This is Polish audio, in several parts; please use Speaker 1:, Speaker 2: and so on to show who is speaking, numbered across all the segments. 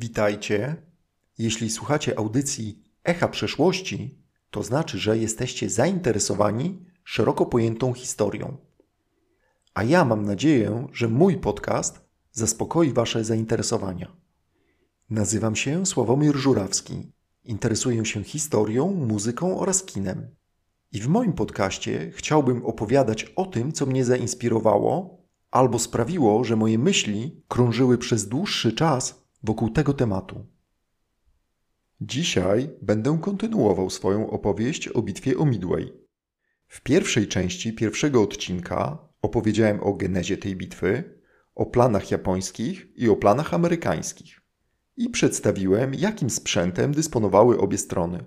Speaker 1: Witajcie. Jeśli słuchacie audycji Echa Przeszłości, to znaczy, że jesteście zainteresowani szeroko pojętą historią. A ja mam nadzieję, że mój podcast zaspokoi Wasze zainteresowania. Nazywam się Sławomir Żurawski. Interesuję się historią, muzyką oraz kinem. I w moim podcaście chciałbym opowiadać o tym, co mnie zainspirowało albo sprawiło, że moje myśli krążyły przez dłuższy czas wokół tego tematu. Dzisiaj będę kontynuował swoją opowieść o bitwie o Midway. W pierwszej części pierwszego odcinka opowiedziałem o genezie tej bitwy, o planach japońskich i o planach amerykańskich i przedstawiłem, jakim sprzętem dysponowały obie strony.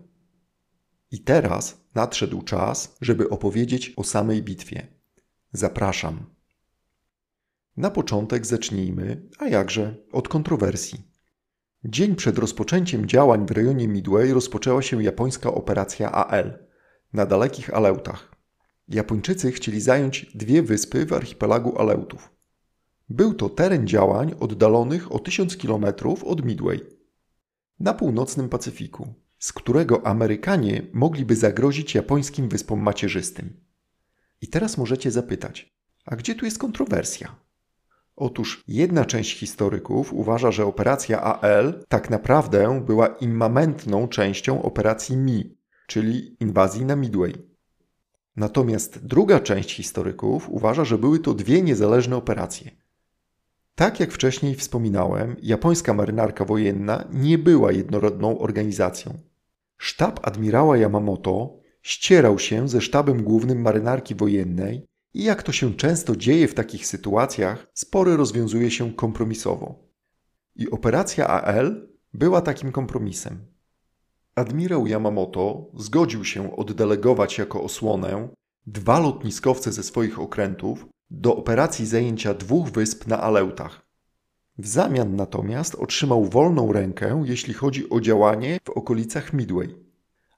Speaker 1: I teraz nadszedł czas, żeby opowiedzieć o samej bitwie. Zapraszam. Na początek zacznijmy, a jakże, od kontrowersji. Dzień przed rozpoczęciem działań w rejonie Midway rozpoczęła się japońska operacja AL na dalekich Aleutach. Japończycy chcieli zająć dwie wyspy w archipelagu Aleutów. Był to teren działań oddalonych o 1000 km od Midway, na północnym Pacyfiku, z którego Amerykanie mogliby zagrozić japońskim wyspom macierzystym. I teraz możecie zapytać, a gdzie tu jest kontrowersja? Otóż jedna część historyków uważa, że operacja AL tak naprawdę była immamentną częścią operacji MI, czyli inwazji na Midway. Natomiast druga część historyków uważa, że były to dwie niezależne operacje. Tak jak wcześniej wspominałem, japońska marynarka wojenna nie była jednorodną organizacją. Sztab admirała Yamamoto ścierał się ze sztabem głównym marynarki wojennej i jak to się często dzieje w takich sytuacjach, spory rozwiązuje się kompromisowo. I operacja AL była takim kompromisem. Admirał Yamamoto zgodził się oddelegować jako osłonę dwa lotniskowce ze swoich okrętów do operacji zajęcia dwóch wysp na Aleutach. W zamian natomiast otrzymał wolną rękę, jeśli chodzi o działanie w okolicach Midway.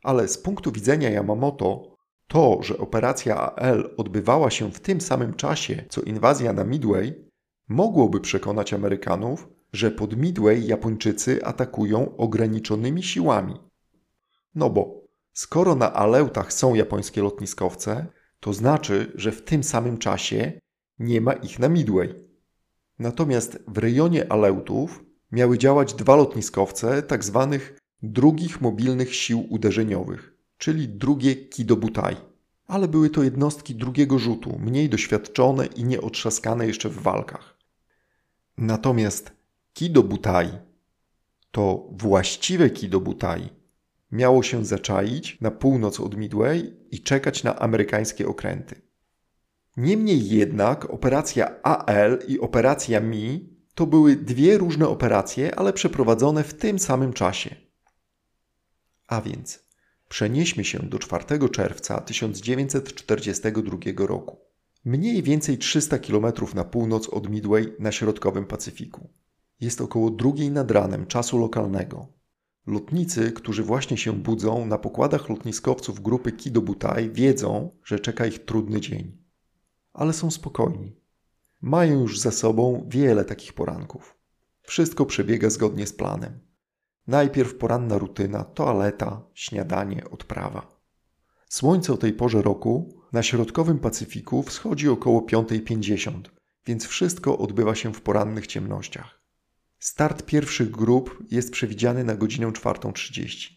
Speaker 1: Ale z punktu widzenia Yamamoto to, że operacja AL odbywała się w tym samym czasie co inwazja na Midway, mogłoby przekonać Amerykanów, że pod Midway Japończycy atakują ograniczonymi siłami. No bo skoro na Aleutach są japońskie lotniskowce, to znaczy, że w tym samym czasie nie ma ich na Midway. Natomiast w rejonie Aleutów miały działać dwa lotniskowce tzw. Tak drugich mobilnych sił uderzeniowych czyli drugie Kidobutai. Ale były to jednostki drugiego rzutu, mniej doświadczone i nieotrzaskane jeszcze w walkach. Natomiast Kidobutai, to właściwe Kidobutai, miało się zaczaić na północ od Midway i czekać na amerykańskie okręty. Niemniej jednak operacja AL i operacja MI to były dwie różne operacje, ale przeprowadzone w tym samym czasie. A więc Przenieśmy się do 4 czerwca 1942 roku. Mniej więcej 300 km na północ od Midway na środkowym Pacyfiku. Jest około drugiej nad ranem czasu lokalnego. Lotnicy, którzy właśnie się budzą na pokładach lotniskowców grupy Kido Butai, wiedzą, że czeka ich trudny dzień. Ale są spokojni. Mają już za sobą wiele takich poranków. Wszystko przebiega zgodnie z planem. Najpierw poranna rutyna, toaleta, śniadanie, odprawa. Słońce o tej porze roku na środkowym Pacyfiku wschodzi około 5.50, więc wszystko odbywa się w porannych ciemnościach. Start pierwszych grup jest przewidziany na godzinę 4.30.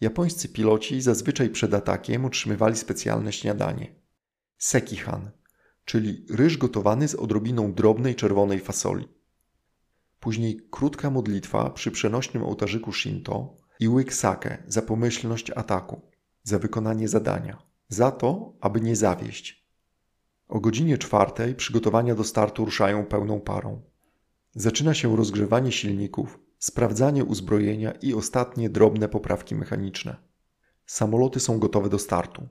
Speaker 1: Japońscy piloci zazwyczaj przed atakiem otrzymywali specjalne śniadanie. Sekihan, czyli ryż gotowany z odrobiną drobnej czerwonej fasoli. Później krótka modlitwa przy przenośnym ołtarzyku Shinto i łyk sake za pomyślność ataku, za wykonanie zadania, za to, aby nie zawieść. O godzinie czwartej przygotowania do startu ruszają pełną parą. Zaczyna się rozgrzewanie silników, sprawdzanie uzbrojenia i ostatnie drobne poprawki mechaniczne. Samoloty są gotowe do startu.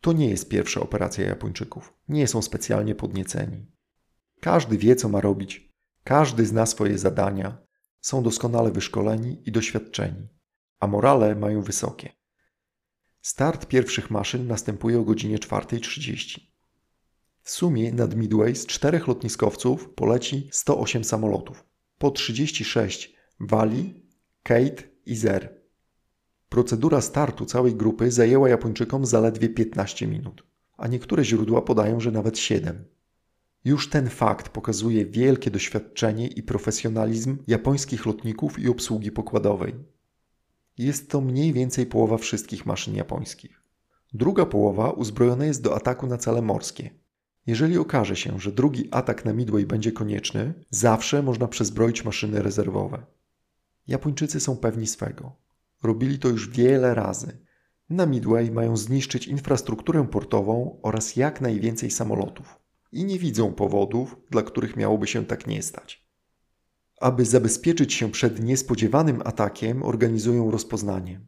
Speaker 1: To nie jest pierwsza operacja Japończyków. Nie są specjalnie podnieceni. Każdy wie, co ma robić każdy zna swoje zadania, są doskonale wyszkoleni i doświadczeni, a morale mają wysokie. Start pierwszych maszyn następuje o godzinie 4.30. W sumie nad Midway z czterech lotniskowców poleci 108 samolotów, po 36 Wali, Kate i Zer. Procedura startu całej grupy zajęła Japończykom zaledwie 15 minut, a niektóre źródła podają, że nawet 7. Już ten fakt pokazuje wielkie doświadczenie i profesjonalizm japońskich lotników i obsługi pokładowej. Jest to mniej więcej połowa wszystkich maszyn japońskich. Druga połowa uzbrojona jest do ataku na cele morskie. Jeżeli okaże się, że drugi atak na Midway będzie konieczny, zawsze można przezbroić maszyny rezerwowe. Japończycy są pewni swego. Robili to już wiele razy. Na Midway mają zniszczyć infrastrukturę portową oraz jak najwięcej samolotów. I nie widzą powodów, dla których miałoby się tak nie stać. Aby zabezpieczyć się przed niespodziewanym atakiem, organizują rozpoznanie.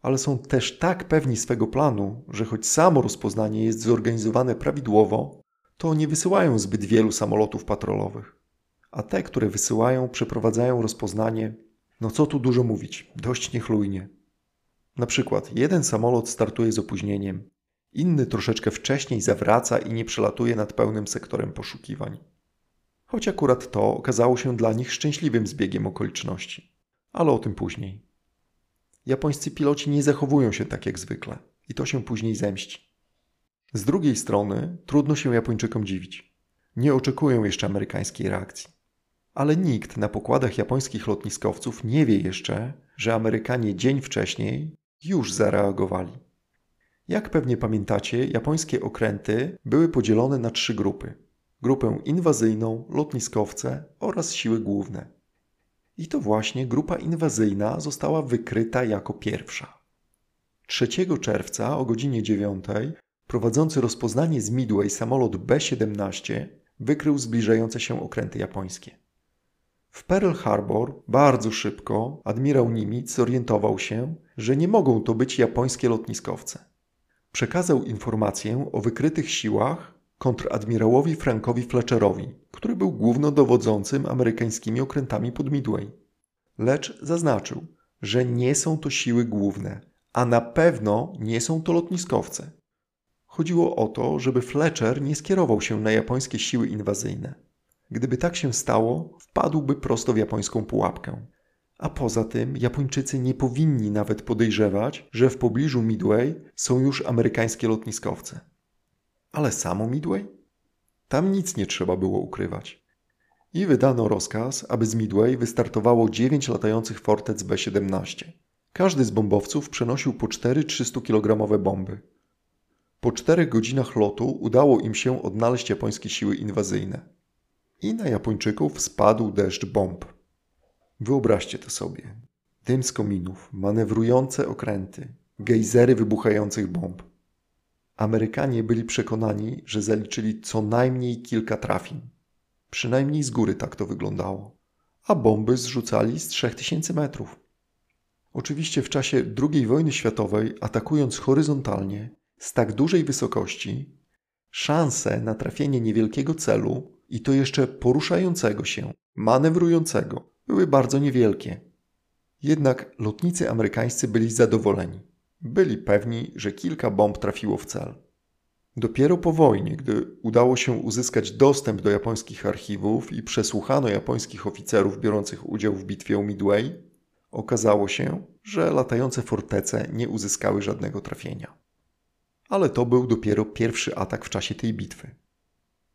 Speaker 1: Ale są też tak pewni swego planu, że choć samo rozpoznanie jest zorganizowane prawidłowo, to nie wysyłają zbyt wielu samolotów patrolowych. A te, które wysyłają, przeprowadzają rozpoznanie, no co tu dużo mówić, dość niechlujnie. Na przykład jeden samolot startuje z opóźnieniem, inny troszeczkę wcześniej zawraca i nie przelatuje nad pełnym sektorem poszukiwań. Choć akurat to okazało się dla nich szczęśliwym zbiegiem okoliczności, ale o tym później. Japońscy piloci nie zachowują się tak jak zwykle i to się później zemści. Z drugiej strony trudno się Japończykom dziwić. Nie oczekują jeszcze amerykańskiej reakcji. Ale nikt na pokładach japońskich lotniskowców nie wie jeszcze, że Amerykanie dzień wcześniej już zareagowali. Jak pewnie pamiętacie, japońskie okręty były podzielone na trzy grupy: grupę inwazyjną, lotniskowce oraz siły główne. I to właśnie grupa inwazyjna została wykryta jako pierwsza. 3 czerwca o godzinie 9 prowadzący rozpoznanie z Midway samolot B-17 wykrył zbliżające się okręty japońskie. W Pearl Harbor bardzo szybko admirał Nimitz zorientował się, że nie mogą to być japońskie lotniskowce. Przekazał informację o wykrytych siłach kontradmirałowi Frankowi Fletcherowi, który był głównodowodzącym amerykańskimi okrętami pod Midway. Lecz zaznaczył, że nie są to siły główne, a na pewno nie są to lotniskowce. Chodziło o to, żeby Fletcher nie skierował się na japońskie siły inwazyjne. Gdyby tak się stało, wpadłby prosto w japońską pułapkę. A poza tym Japończycy nie powinni nawet podejrzewać, że w pobliżu Midway są już amerykańskie lotniskowce. Ale samo Midway? Tam nic nie trzeba było ukrywać. I wydano rozkaz, aby z Midway wystartowało 9 latających fortec B-17. Każdy z bombowców przenosił po 4 300-kilogramowe bomby. Po czterech godzinach lotu udało im się odnaleźć japońskie siły inwazyjne. I na Japończyków spadł deszcz bomb. Wyobraźcie to sobie. Dym z kominów, manewrujące okręty, gejzery wybuchających bomb. Amerykanie byli przekonani, że zaliczyli co najmniej kilka trafień. Przynajmniej z góry tak to wyglądało. A bomby zrzucali z 3000 metrów. Oczywiście w czasie II wojny światowej, atakując horyzontalnie, z tak dużej wysokości, szanse na trafienie niewielkiego celu i to jeszcze poruszającego się, manewrującego, były bardzo niewielkie. Jednak lotnicy amerykańscy byli zadowoleni. Byli pewni, że kilka bomb trafiło w cel. Dopiero po wojnie, gdy udało się uzyskać dostęp do japońskich archiwów i przesłuchano japońskich oficerów biorących udział w bitwie o Midway, okazało się, że latające fortece nie uzyskały żadnego trafienia ale to był dopiero pierwszy atak w czasie tej bitwy.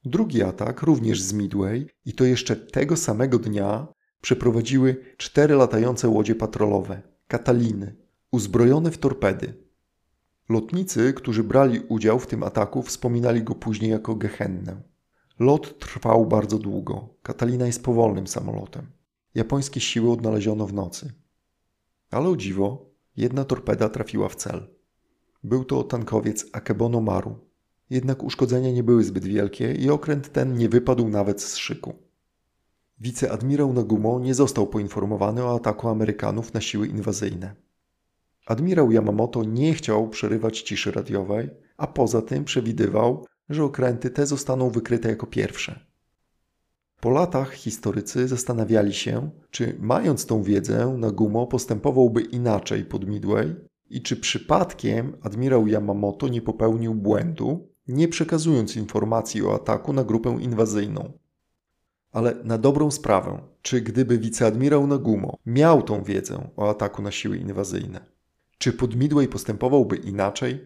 Speaker 1: Drugi atak, również z Midway, i to jeszcze tego samego dnia, przeprowadziły cztery latające łodzie patrolowe Kataliny, uzbrojone w torpedy. Lotnicy, którzy brali udział w tym ataku, wspominali go później jako Gehennę. Lot trwał bardzo długo. Katalina jest powolnym samolotem. Japońskie siły odnaleziono w nocy. Ale o dziwo, jedna torpeda trafiła w cel. Był to tankowiec Akebono Maru. Jednak uszkodzenia nie były zbyt wielkie i okręt ten nie wypadł nawet z szyku. Wiceadmirał Nagumo nie został poinformowany o ataku Amerykanów na siły inwazyjne. Admirał Yamamoto nie chciał przerywać ciszy radiowej, a poza tym przewidywał, że okręty te zostaną wykryte jako pierwsze. Po latach historycy zastanawiali się, czy mając tą wiedzę, Nagumo postępowałby inaczej pod Midway i czy przypadkiem admirał Yamamoto nie popełnił błędu, nie przekazując informacji o ataku na grupę inwazyjną. Ale na dobrą sprawę, czy gdyby wiceadmirał Nagumo miał tą wiedzę o ataku na siły inwazyjne, czy pod Midway postępowałby inaczej?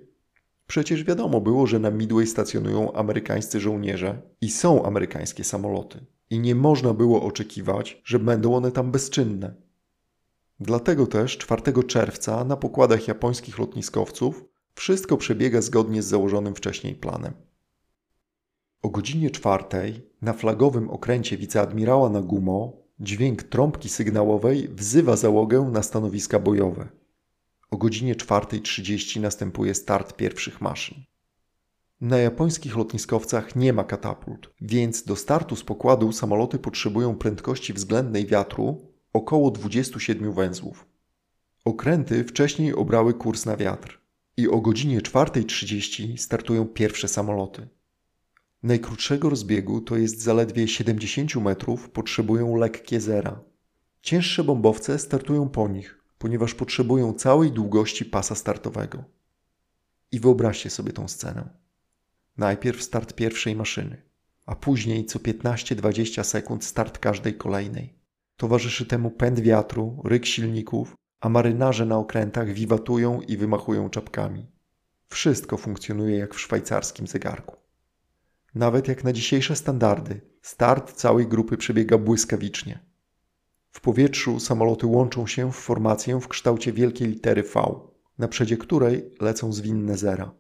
Speaker 1: Przecież wiadomo było, że na Midway stacjonują amerykańscy żołnierze i są amerykańskie samoloty. I nie można było oczekiwać, że będą one tam bezczynne. Dlatego też 4 czerwca na pokładach japońskich lotniskowców wszystko przebiega zgodnie z założonym wcześniej planem. O godzinie czwartej na flagowym okręcie wiceadmirała Nagumo dźwięk trąbki sygnałowej wzywa załogę na stanowiska bojowe. O godzinie 4.30 następuje start pierwszych maszyn. Na japońskich lotniskowcach nie ma katapult, więc do startu z pokładu samoloty potrzebują prędkości względnej wiatru około 27 węzłów. Okręty wcześniej obrały kurs na wiatr i o godzinie 4.30 startują pierwsze samoloty. Najkrótszego rozbiegu, to jest zaledwie 70 metrów, potrzebują lekkie zera. Cięższe bombowce startują po nich, ponieważ potrzebują całej długości pasa startowego. I wyobraźcie sobie tą scenę. Najpierw start pierwszej maszyny, a później co 15-20 sekund start każdej kolejnej. Towarzyszy temu pęd wiatru, ryk silników, a marynarze na okrętach wiwatują i wymachują czapkami. Wszystko funkcjonuje jak w szwajcarskim zegarku. Nawet jak na dzisiejsze standardy, start całej grupy przebiega błyskawicznie. W powietrzu samoloty łączą się w formację w kształcie wielkiej litery V, na przedzie której lecą zwinne zera.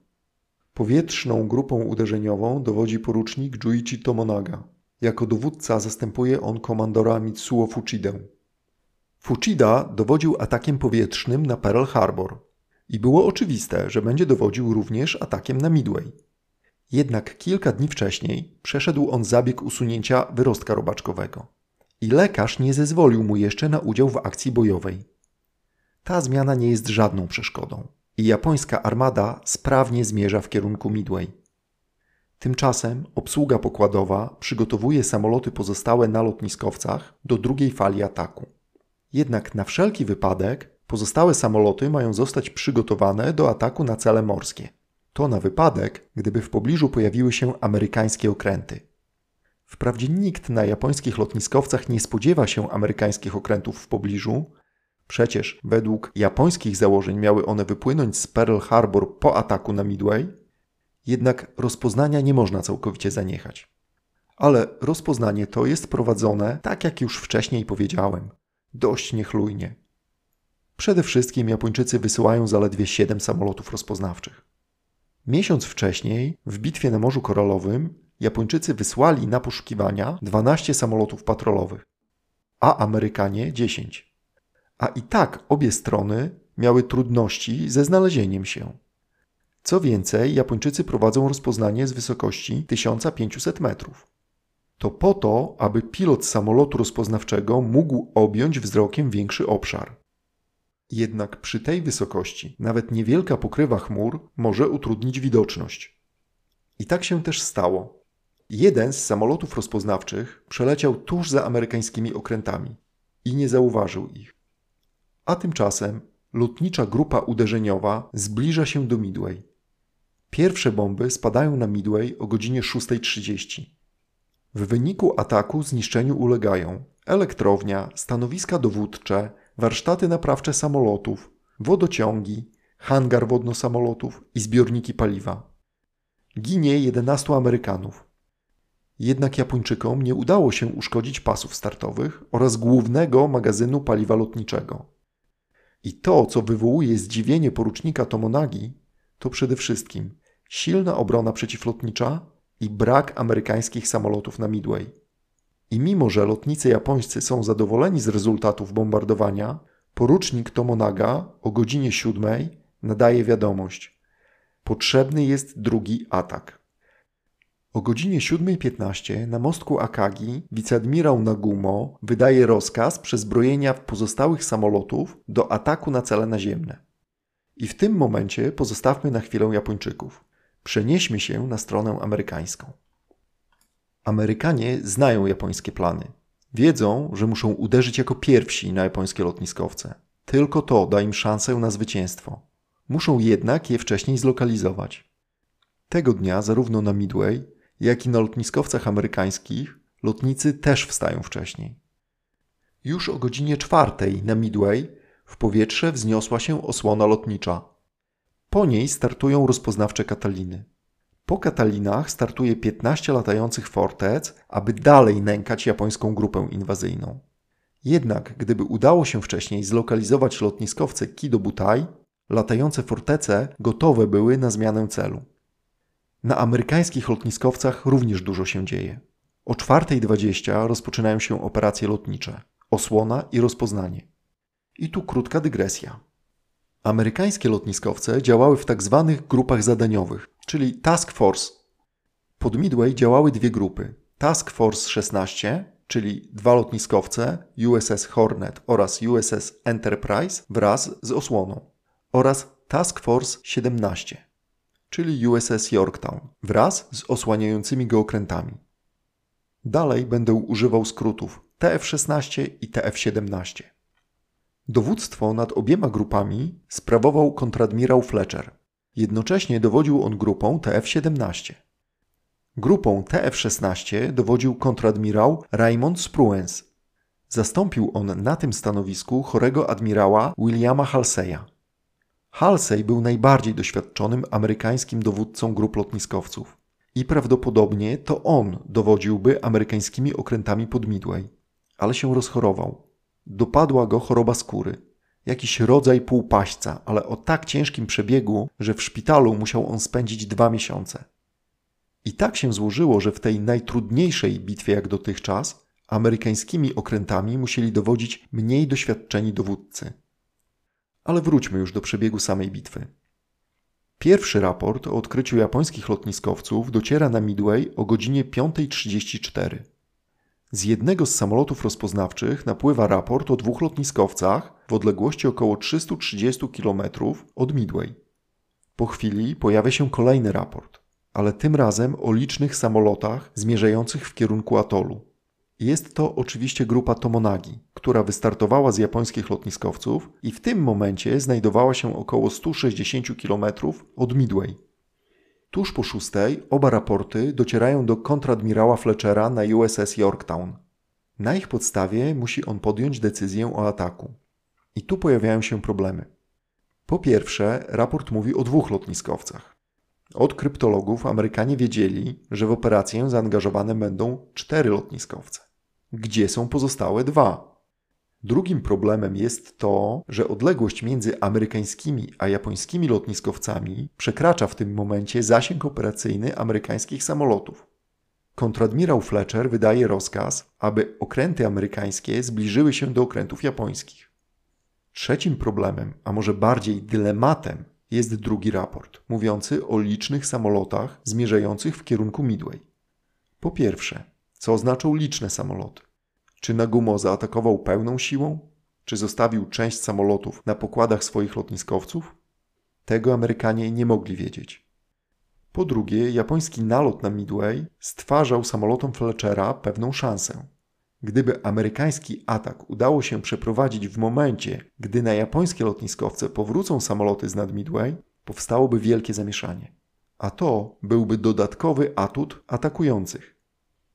Speaker 1: Powietrzną grupą uderzeniową dowodzi porucznik Juichi Tomonaga. Jako dowódca zastępuje on komandora Mitsuo Fuchidę. Fuchida dowodził atakiem powietrznym na Pearl Harbor i było oczywiste, że będzie dowodził również atakiem na Midway. Jednak kilka dni wcześniej przeszedł on zabieg usunięcia wyrostka robaczkowego i lekarz nie zezwolił mu jeszcze na udział w akcji bojowej. Ta zmiana nie jest żadną przeszkodą i japońska armada sprawnie zmierza w kierunku Midway. Tymczasem obsługa pokładowa przygotowuje samoloty pozostałe na lotniskowcach do drugiej fali ataku. Jednak na wszelki wypadek pozostałe samoloty mają zostać przygotowane do ataku na cele morskie. To na wypadek, gdyby w pobliżu pojawiły się amerykańskie okręty. Wprawdzie nikt na japońskich lotniskowcach nie spodziewa się amerykańskich okrętów w pobliżu, przecież według japońskich założeń miały one wypłynąć z Pearl Harbor po ataku na Midway, jednak rozpoznania nie można całkowicie zaniechać. Ale rozpoznanie to jest prowadzone, tak jak już wcześniej powiedziałem, dość niechlujnie. Przede wszystkim Japończycy wysyłają zaledwie 7 samolotów rozpoznawczych. Miesiąc wcześniej, w bitwie na Morzu Koralowym, Japończycy wysłali na poszukiwania 12 samolotów patrolowych, a Amerykanie 10. A i tak obie strony miały trudności ze znalezieniem się. Co więcej, Japończycy prowadzą rozpoznanie z wysokości 1500 metrów. To po to, aby pilot samolotu rozpoznawczego mógł objąć wzrokiem większy obszar. Jednak przy tej wysokości nawet niewielka pokrywa chmur może utrudnić widoczność. I tak się też stało. Jeden z samolotów rozpoznawczych przeleciał tuż za amerykańskimi okrętami i nie zauważył ich. A tymczasem lotnicza grupa uderzeniowa zbliża się do Midway. Pierwsze bomby spadają na Midway o godzinie 6.30. W wyniku ataku zniszczeniu ulegają elektrownia, stanowiska dowódcze, warsztaty naprawcze samolotów, wodociągi, hangar wodno-samolotów i zbiorniki paliwa. Ginie 11 Amerykanów. Jednak Japończykom nie udało się uszkodzić pasów startowych oraz głównego magazynu paliwa lotniczego. I to, co wywołuje zdziwienie porucznika Tomonagi, to przede wszystkim silna obrona przeciwlotnicza i brak amerykańskich samolotów na Midway. I mimo, że lotnicy japońscy są zadowoleni z rezultatów bombardowania, porucznik Tomonaga o godzinie 7 nadaje wiadomość: Potrzebny jest drugi atak. O godzinie 7.15 na mostku Akagi wiceadmirał Nagumo wydaje rozkaz przezbrojenia pozostałych samolotów do ataku na cele naziemne. I w tym momencie pozostawmy na chwilę Japończyków. Przenieśmy się na stronę amerykańską. Amerykanie znają japońskie plany. Wiedzą, że muszą uderzyć jako pierwsi na japońskie lotniskowce. Tylko to da im szansę na zwycięstwo. Muszą jednak je wcześniej zlokalizować. Tego dnia zarówno na Midway, jak i na lotniskowcach amerykańskich lotnicy też wstają wcześniej. Już o godzinie czwartej na Midway w powietrze wzniosła się osłona lotnicza. Po niej startują rozpoznawcze Kataliny. Po Katalinach startuje 15 latających fortec, aby dalej nękać japońską grupę inwazyjną. Jednak gdyby udało się wcześniej zlokalizować lotniskowce Kido Butai, latające fortece gotowe były na zmianę celu. Na amerykańskich lotniskowcach również dużo się dzieje. O 4.20 rozpoczynają się operacje lotnicze, osłona i rozpoznanie. I tu krótka dygresja. Amerykańskie lotniskowce działały w tak zwanych grupach zadaniowych, czyli Task Force. Pod Midway działały dwie grupy: Task Force 16, czyli dwa lotniskowce USS Hornet oraz USS Enterprise wraz z osłoną, oraz Task Force 17, czyli USS Yorktown wraz z osłaniającymi go okrętami. Dalej będę używał skrótów TF-16 i TF-17. Dowództwo nad obiema grupami sprawował kontradmirał Fletcher. Jednocześnie dowodził on grupą TF-17. Grupą TF-16 dowodził kontradmirał Raymond Spruance. Zastąpił on na tym stanowisku chorego admirała Williama Halseya. Halsey był najbardziej doświadczonym amerykańskim dowódcą grup lotniskowców i prawdopodobnie to on dowodziłby amerykańskimi okrętami pod Midway, ale się rozchorował. Dopadła go choroba skóry. Jakiś rodzaj półpaśca, ale o tak ciężkim przebiegu, że w szpitalu musiał on spędzić dwa miesiące. I tak się złożyło, że w tej najtrudniejszej bitwie jak dotychczas amerykańskimi okrętami musieli dowodzić mniej doświadczeni dowódcy. Ale wróćmy już do przebiegu samej bitwy. Pierwszy raport o odkryciu japońskich lotniskowców dociera na Midway o godzinie 5.34. Z jednego z samolotów rozpoznawczych napływa raport o dwóch lotniskowcach w odległości około 330 km od Midway. Po chwili pojawia się kolejny raport, ale tym razem o licznych samolotach zmierzających w kierunku atolu. Jest to oczywiście grupa Tomonagi, która wystartowała z japońskich lotniskowców i w tym momencie znajdowała się około 160 km od Midway. Tuż po szóstej oba raporty docierają do kontradmirała Fletchera na USS Yorktown. Na ich podstawie musi on podjąć decyzję o ataku. I tu pojawiają się problemy. Po pierwsze, raport mówi o dwóch lotniskowcach. Od kryptologów Amerykanie wiedzieli, że w operację zaangażowane będą cztery lotniskowce. Gdzie są pozostałe dwa? Drugim problemem jest to, że odległość między amerykańskimi a japońskimi lotniskowcami przekracza w tym momencie zasięg operacyjny amerykańskich samolotów. Kontradmirał Fletcher wydaje rozkaz, aby okręty amerykańskie zbliżyły się do okrętów japońskich. Trzecim problemem, a może bardziej dylematem, jest drugi raport, mówiący o licznych samolotach zmierzających w kierunku Midway. Po pierwsze, co oznaczą liczne samoloty? Czy Nagumo zaatakował pełną siłą? Czy zostawił część samolotów na pokładach swoich lotniskowców? Tego Amerykanie nie mogli wiedzieć. Po drugie, japoński nalot na Midway stwarzał samolotom Fletchera pewną szansę. Gdyby amerykański atak udało się przeprowadzić w momencie, gdy na japońskie lotniskowce powrócą samoloty z nad Midway, powstałoby wielkie zamieszanie. A to byłby dodatkowy atut atakujących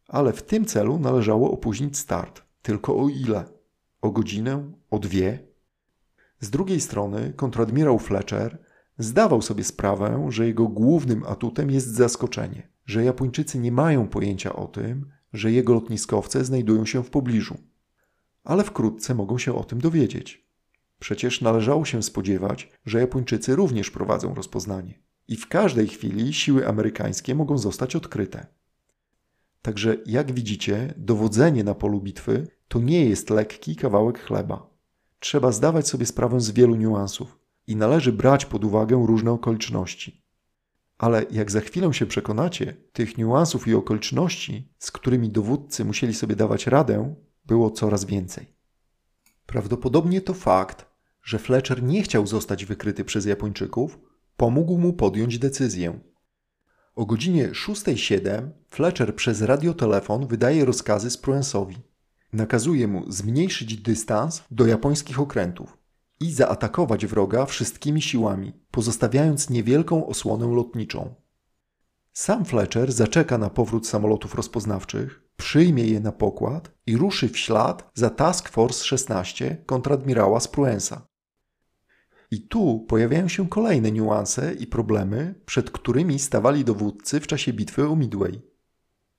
Speaker 1: ale w tym celu należało opóźnić start. Tylko o ile? O godzinę? O dwie? Z drugiej strony kontradmirał Fletcher zdawał sobie sprawę, że jego głównym atutem jest zaskoczenie, że Japończycy nie mają pojęcia o tym, że jego lotniskowce znajdują się w pobliżu. Ale wkrótce mogą się o tym dowiedzieć. Przecież należało się spodziewać, że Japończycy również prowadzą rozpoznanie i w każdej chwili siły amerykańskie mogą zostać odkryte. Także jak widzicie, dowodzenie na polu bitwy to nie jest lekki kawałek chleba. Trzeba zdawać sobie sprawę z wielu niuansów i należy brać pod uwagę różne okoliczności. Ale jak za chwilę się przekonacie, tych niuansów i okoliczności, z którymi dowódcy musieli sobie dawać radę, było coraz więcej. Prawdopodobnie to fakt, że Fletcher nie chciał zostać wykryty przez Japończyków, pomógł mu podjąć decyzję. O godzinie 6.07 Fletcher przez radiotelefon wydaje rozkazy Spruance'owi. Nakazuje mu zmniejszyć dystans do japońskich okrętów i zaatakować wroga wszystkimi siłami, pozostawiając niewielką osłonę lotniczą. Sam Fletcher zaczeka na powrót samolotów rozpoznawczych, przyjmie je na pokład i ruszy w ślad za Task Force 16 kontradmirała Spruensa. I tu pojawiają się kolejne niuanse i problemy, przed którymi stawali dowódcy w czasie bitwy o Midway.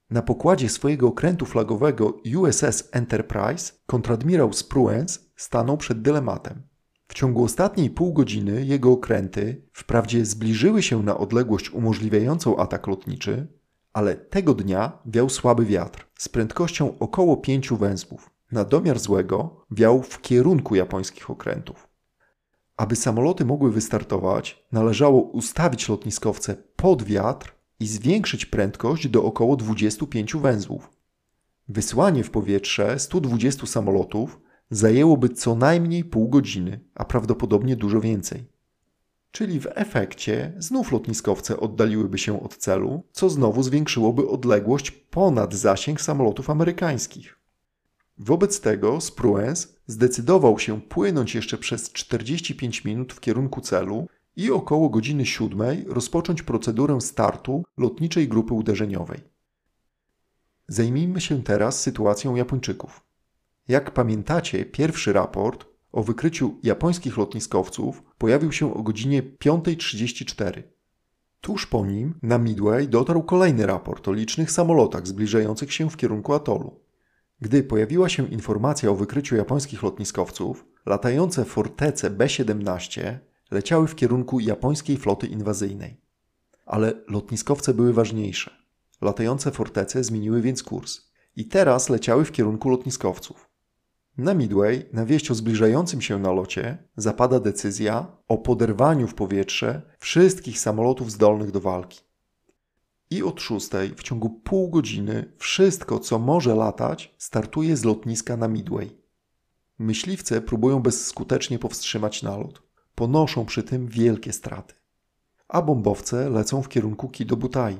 Speaker 1: Na pokładzie swojego okrętu flagowego USS Enterprise kontradmirał Spruance stanął przed dylematem. W ciągu ostatniej pół godziny jego okręty wprawdzie zbliżyły się na odległość umożliwiającą atak lotniczy, ale tego dnia wiał słaby wiatr z prędkością około 5 węzłów. Na domiar złego wiał w kierunku japońskich okrętów. Aby samoloty mogły wystartować, należało ustawić lotniskowce pod wiatr i zwiększyć prędkość do około 25 węzłów. Wysłanie w powietrze 120 samolotów zajęłoby co najmniej pół godziny, a prawdopodobnie dużo więcej. Czyli w efekcie znów lotniskowce oddaliłyby się od celu, co znowu zwiększyłoby odległość ponad zasięg samolotów amerykańskich. Wobec tego Spruance zdecydował się płynąć jeszcze przez 45 minut w kierunku celu i około godziny 7 rozpocząć procedurę startu lotniczej grupy uderzeniowej. Zajmijmy się teraz sytuacją Japończyków. Jak pamiętacie, pierwszy raport o wykryciu japońskich lotniskowców pojawił się o godzinie 5.34. Tuż po nim na Midway dotarł kolejny raport o licznych samolotach zbliżających się w kierunku atolu. Gdy pojawiła się informacja o wykryciu japońskich lotniskowców, latające fortece B-17 leciały w kierunku japońskiej floty inwazyjnej. Ale lotniskowce były ważniejsze. Latające fortece zmieniły więc kurs i teraz leciały w kierunku lotniskowców. Na Midway, na wieść o zbliżającym się nalocie, zapada decyzja o poderwaniu w powietrze wszystkich samolotów zdolnych do walki. I od szóstej, w ciągu pół godziny, wszystko, co może latać, startuje z lotniska na Midway. Myśliwce próbują bezskutecznie powstrzymać nalot. Ponoszą przy tym wielkie straty. A bombowce lecą w kierunku Kidobutai.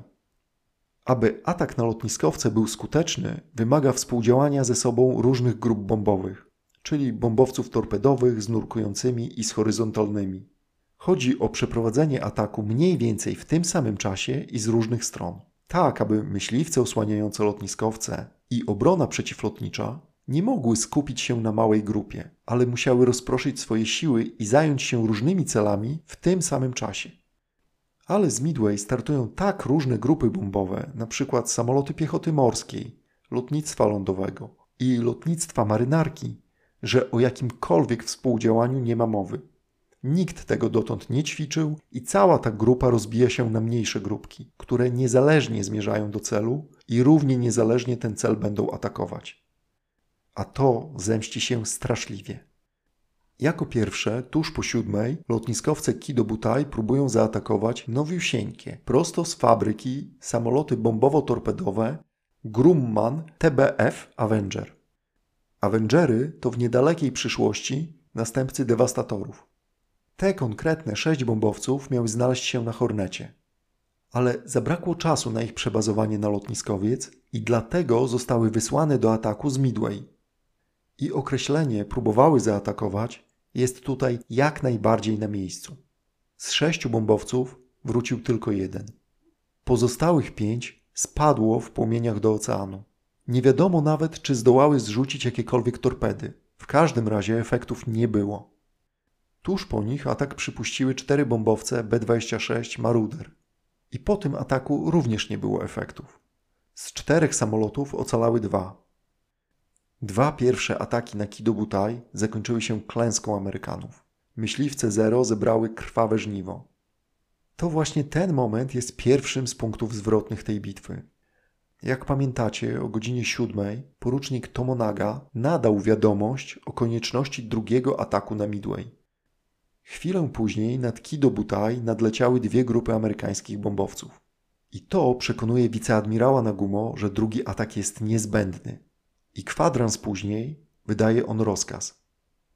Speaker 1: Aby atak na lotniskowce był skuteczny, wymaga współdziałania ze sobą różnych grup bombowych, czyli bombowców torpedowych z nurkującymi i z horyzontalnymi. Chodzi o przeprowadzenie ataku mniej więcej w tym samym czasie i z różnych stron, tak aby myśliwce osłaniające lotniskowce i obrona przeciwlotnicza nie mogły skupić się na małej grupie, ale musiały rozproszyć swoje siły i zająć się różnymi celami w tym samym czasie. Ale z Midway startują tak różne grupy bombowe, np. samoloty piechoty morskiej, lotnictwa lądowego i lotnictwa marynarki, że o jakimkolwiek współdziałaniu nie ma mowy. Nikt tego dotąd nie ćwiczył i cała ta grupa rozbija się na mniejsze grupki, które niezależnie zmierzają do celu i równie niezależnie ten cel będą atakować. A to zemści się straszliwie. Jako pierwsze, tuż po siódmej, lotniskowce Kido Butai próbują zaatakować nowiusieńkie, prosto z fabryki, samoloty bombowo-torpedowe Grumman TBF Avenger. Avengery to w niedalekiej przyszłości następcy dewastatorów. Te konkretne sześć bombowców miały znaleźć się na Hornecie. Ale zabrakło czasu na ich przebazowanie na lotniskowiec i dlatego zostały wysłane do ataku z Midway. I określenie próbowały zaatakować jest tutaj jak najbardziej na miejscu. Z sześciu bombowców wrócił tylko jeden. Pozostałych pięć spadło w płomieniach do oceanu. Nie wiadomo nawet, czy zdołały zrzucić jakiekolwiek torpedy. W każdym razie efektów nie było. Tuż po nich atak przypuściły cztery bombowce B-26 Maruder. I po tym ataku również nie było efektów. Z czterech samolotów ocalały dwa. Dwa pierwsze ataki na Kidobutai zakończyły się klęską Amerykanów. Myśliwce Zero zebrały krwawe żniwo. To właśnie ten moment jest pierwszym z punktów zwrotnych tej bitwy. Jak pamiętacie, o godzinie siódmej porucznik Tomonaga nadał wiadomość o konieczności drugiego ataku na Midway. Chwilę później nad Kidobutai nadleciały dwie grupy amerykańskich bombowców. I to przekonuje wiceadmirała Nagumo, że drugi atak jest niezbędny. I kwadrans później wydaje on rozkaz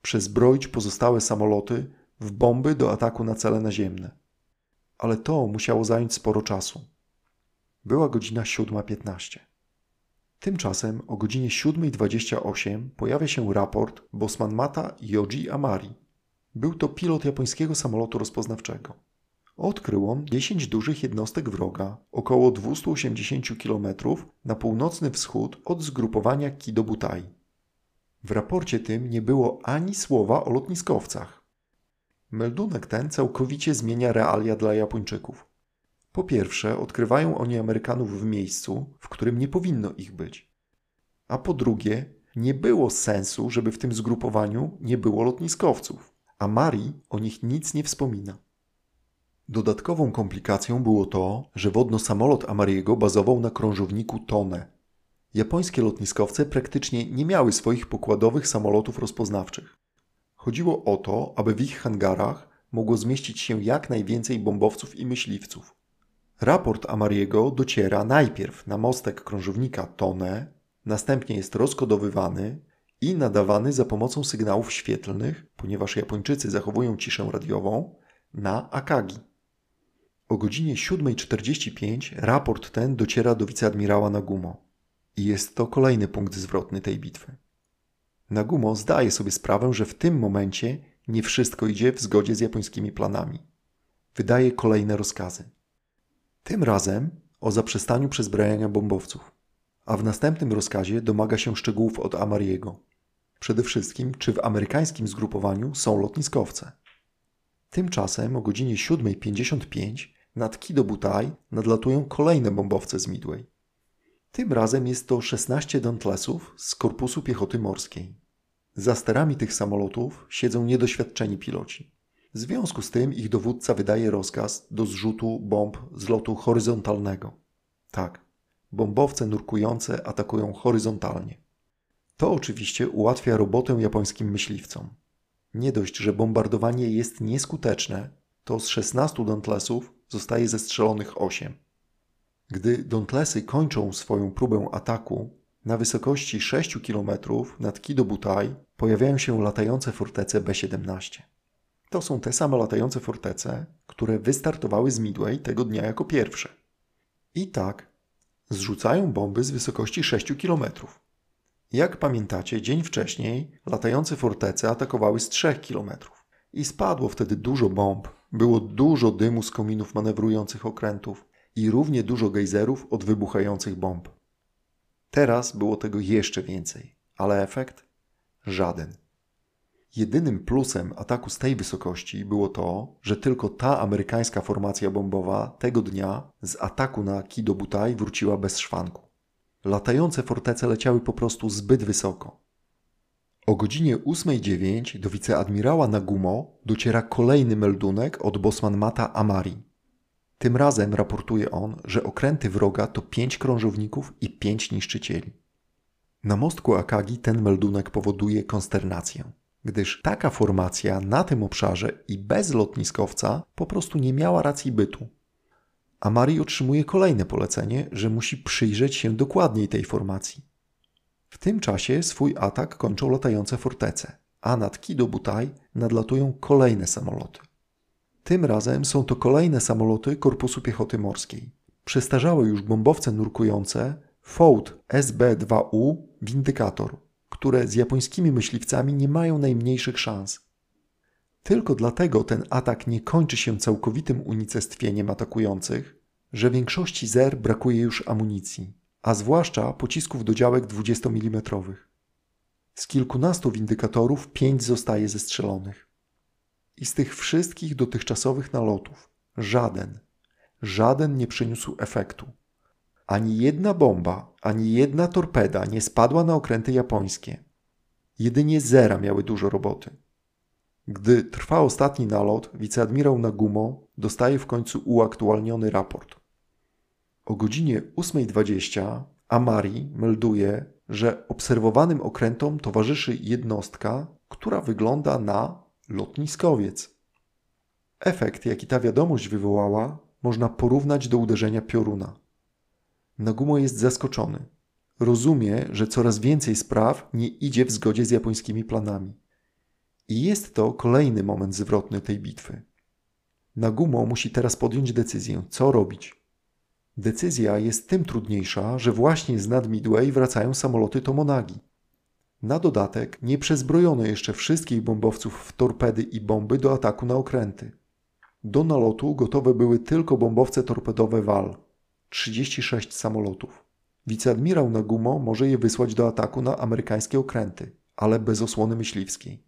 Speaker 1: przezbroić pozostałe samoloty w bomby do ataku na cele naziemne. Ale to musiało zająć sporo czasu. Była godzina 7.15. Tymczasem o godzinie 7.28 pojawia się raport Bosmanmata Yoji Amari. Był to pilot japońskiego samolotu rozpoznawczego. Odkrył on 10 dużych jednostek wroga, około 280 km na północny wschód od zgrupowania Kidobutai. W raporcie tym nie było ani słowa o lotniskowcach. Meldunek ten całkowicie zmienia realia dla Japończyków. Po pierwsze, odkrywają oni Amerykanów w miejscu, w którym nie powinno ich być. A po drugie, nie było sensu, żeby w tym zgrupowaniu nie było lotniskowców, a Mari o nich nic nie wspomina. Dodatkową komplikacją było to, że wodno-samolot Amariego bazował na krążowniku Tone. Japońskie lotniskowce praktycznie nie miały swoich pokładowych samolotów rozpoznawczych. Chodziło o to, aby w ich hangarach mogło zmieścić się jak najwięcej bombowców i myśliwców. Raport Amariego dociera najpierw na mostek krążownika Tone, następnie jest rozkodowywany i nadawany za pomocą sygnałów świetlnych, ponieważ Japończycy zachowują ciszę radiową, na Akagi. O godzinie 7.45 raport ten dociera do wiceadmirała Nagumo. I jest to kolejny punkt zwrotny tej bitwy. Nagumo zdaje sobie sprawę, że w tym momencie nie wszystko idzie w zgodzie z japońskimi planami. Wydaje kolejne rozkazy. Tym razem o zaprzestaniu przezbrajania bombowców, a w następnym rozkazie domaga się szczegółów od Amariego. Przede wszystkim, czy w amerykańskim zgrupowaniu są lotniskowce. Tymczasem o godzinie 7.55 nad Kido-Butai nadlatują kolejne bombowce z Midway. Tym razem jest to 16 Dauntlessów z Korpusu Piechoty Morskiej. Za sterami tych samolotów siedzą niedoświadczeni piloci. W związku z tym ich dowódca wydaje rozkaz do zrzutu bomb z lotu horyzontalnego. Tak, bombowce nurkujące atakują horyzontalnie. To oczywiście ułatwia robotę japońskim myśliwcom. Nie dość, że bombardowanie jest nieskuteczne, to z 16 Dauntlessów zostaje zestrzelonych 8. Gdy Dauntlessy kończą swoją próbę ataku, na wysokości 6 km nad Kido-Butai pojawiają się latające fortece B-17. To są te same latające fortece, które wystartowały z Midway tego dnia jako pierwsze. I tak zrzucają bomby z wysokości 6 km. Jak pamiętacie, dzień wcześniej latające fortece atakowały z 3 km. I spadło wtedy dużo bomb, było dużo dymu z kominów manewrujących okrętów i równie dużo gejzerów od wybuchających bomb. Teraz było tego jeszcze więcej, ale efekt? Żaden. Jedynym plusem ataku z tej wysokości było to, że tylko ta amerykańska formacja bombowa tego dnia z ataku na Kidobutai wróciła bez szwanku. Latające fortece leciały po prostu zbyt wysoko. O godzinie 8.09 do wiceadmirała Nagumo dociera kolejny meldunek od bosman Mata Amari. Tym razem raportuje on, że okręty wroga to pięć krążowników i pięć niszczycieli. Na mostku Akagi ten meldunek powoduje konsternację, gdyż taka formacja na tym obszarze i bez lotniskowca po prostu nie miała racji bytu. Amari otrzymuje kolejne polecenie, że musi przyjrzeć się dokładniej tej formacji. W tym czasie swój atak kończą latające fortece, a nad Kido Butai nadlatują kolejne samoloty. Tym razem są to kolejne samoloty Korpusu Piechoty Morskiej. Przestarzałe już bombowce nurkujące Fold SB-2U Windykator, które z japońskimi myśliwcami nie mają najmniejszych szans. Tylko dlatego ten atak nie kończy się całkowitym unicestwieniem atakujących, że większości zer brakuje już amunicji, a zwłaszcza pocisków do działek 20 mm. Z kilkunastu windykatorów pięć zostaje zestrzelonych. I z tych wszystkich dotychczasowych nalotów żaden, żaden nie przyniósł efektu. Ani jedna bomba, ani jedna torpeda nie spadła na okręty japońskie. Jedynie zera miały dużo roboty. Gdy trwa ostatni nalot, wiceadmirał Nagumo dostaje w końcu uaktualniony raport. O godzinie 8.20 Amari melduje, że obserwowanym okrętom towarzyszy jednostka, która wygląda na lotniskowiec. Efekt, jaki ta wiadomość wywołała, można porównać do uderzenia pioruna. Nagumo jest zaskoczony. Rozumie, że coraz więcej spraw nie idzie w zgodzie z japońskimi planami. I jest to kolejny moment zwrotny tej bitwy. Nagumo musi teraz podjąć decyzję, co robić. Decyzja jest tym trudniejsza, że właśnie z nad Midway wracają samoloty Tomonagi. Na dodatek nie przezbrojono jeszcze wszystkich bombowców w torpedy i bomby do ataku na okręty. Do nalotu gotowe były tylko bombowce torpedowe WAL 36 samolotów. Wiceadmirał Nagumo może je wysłać do ataku na amerykańskie okręty, ale bez osłony myśliwskiej.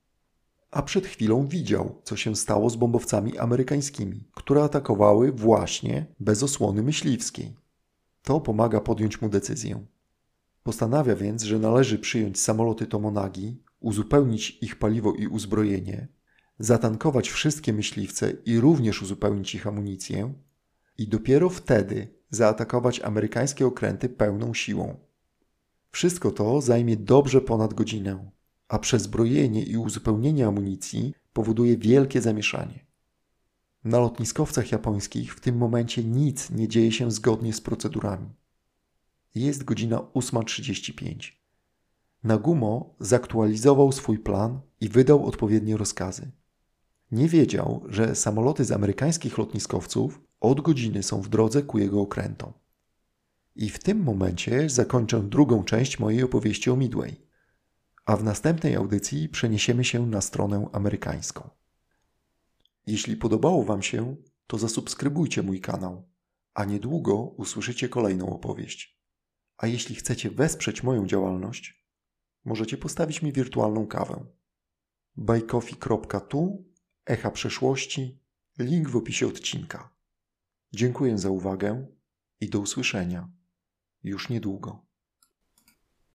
Speaker 1: A przed chwilą widział, co się stało z bombowcami amerykańskimi, które atakowały właśnie bez osłony myśliwskiej. To pomaga podjąć mu decyzję. Postanawia więc, że należy przyjąć samoloty Tomonagi, uzupełnić ich paliwo i uzbrojenie, zatankować wszystkie myśliwce i również uzupełnić ich amunicję i dopiero wtedy zaatakować amerykańskie okręty pełną siłą. Wszystko to zajmie dobrze ponad godzinę, a przezbrojenie i uzupełnienie amunicji powoduje wielkie zamieszanie. Na lotniskowcach japońskich w tym momencie nic nie dzieje się zgodnie z procedurami. Jest godzina 8.35. Nagumo zaktualizował swój plan i wydał odpowiednie rozkazy. Nie wiedział, że samoloty z amerykańskich lotniskowców od godziny są w drodze ku jego okrętom. I w tym momencie zakończę drugą część mojej opowieści o Midway, a w następnej audycji przeniesiemy się na stronę amerykańską. Jeśli podobało Wam się, to zasubskrybujcie mój kanał, a niedługo usłyszycie kolejną opowieść. A jeśli chcecie wesprzeć moją działalność, możecie postawić mi wirtualną kawę. buycoffee.tu, echa przeszłości, link w opisie odcinka. Dziękuję za uwagę i do usłyszenia już niedługo.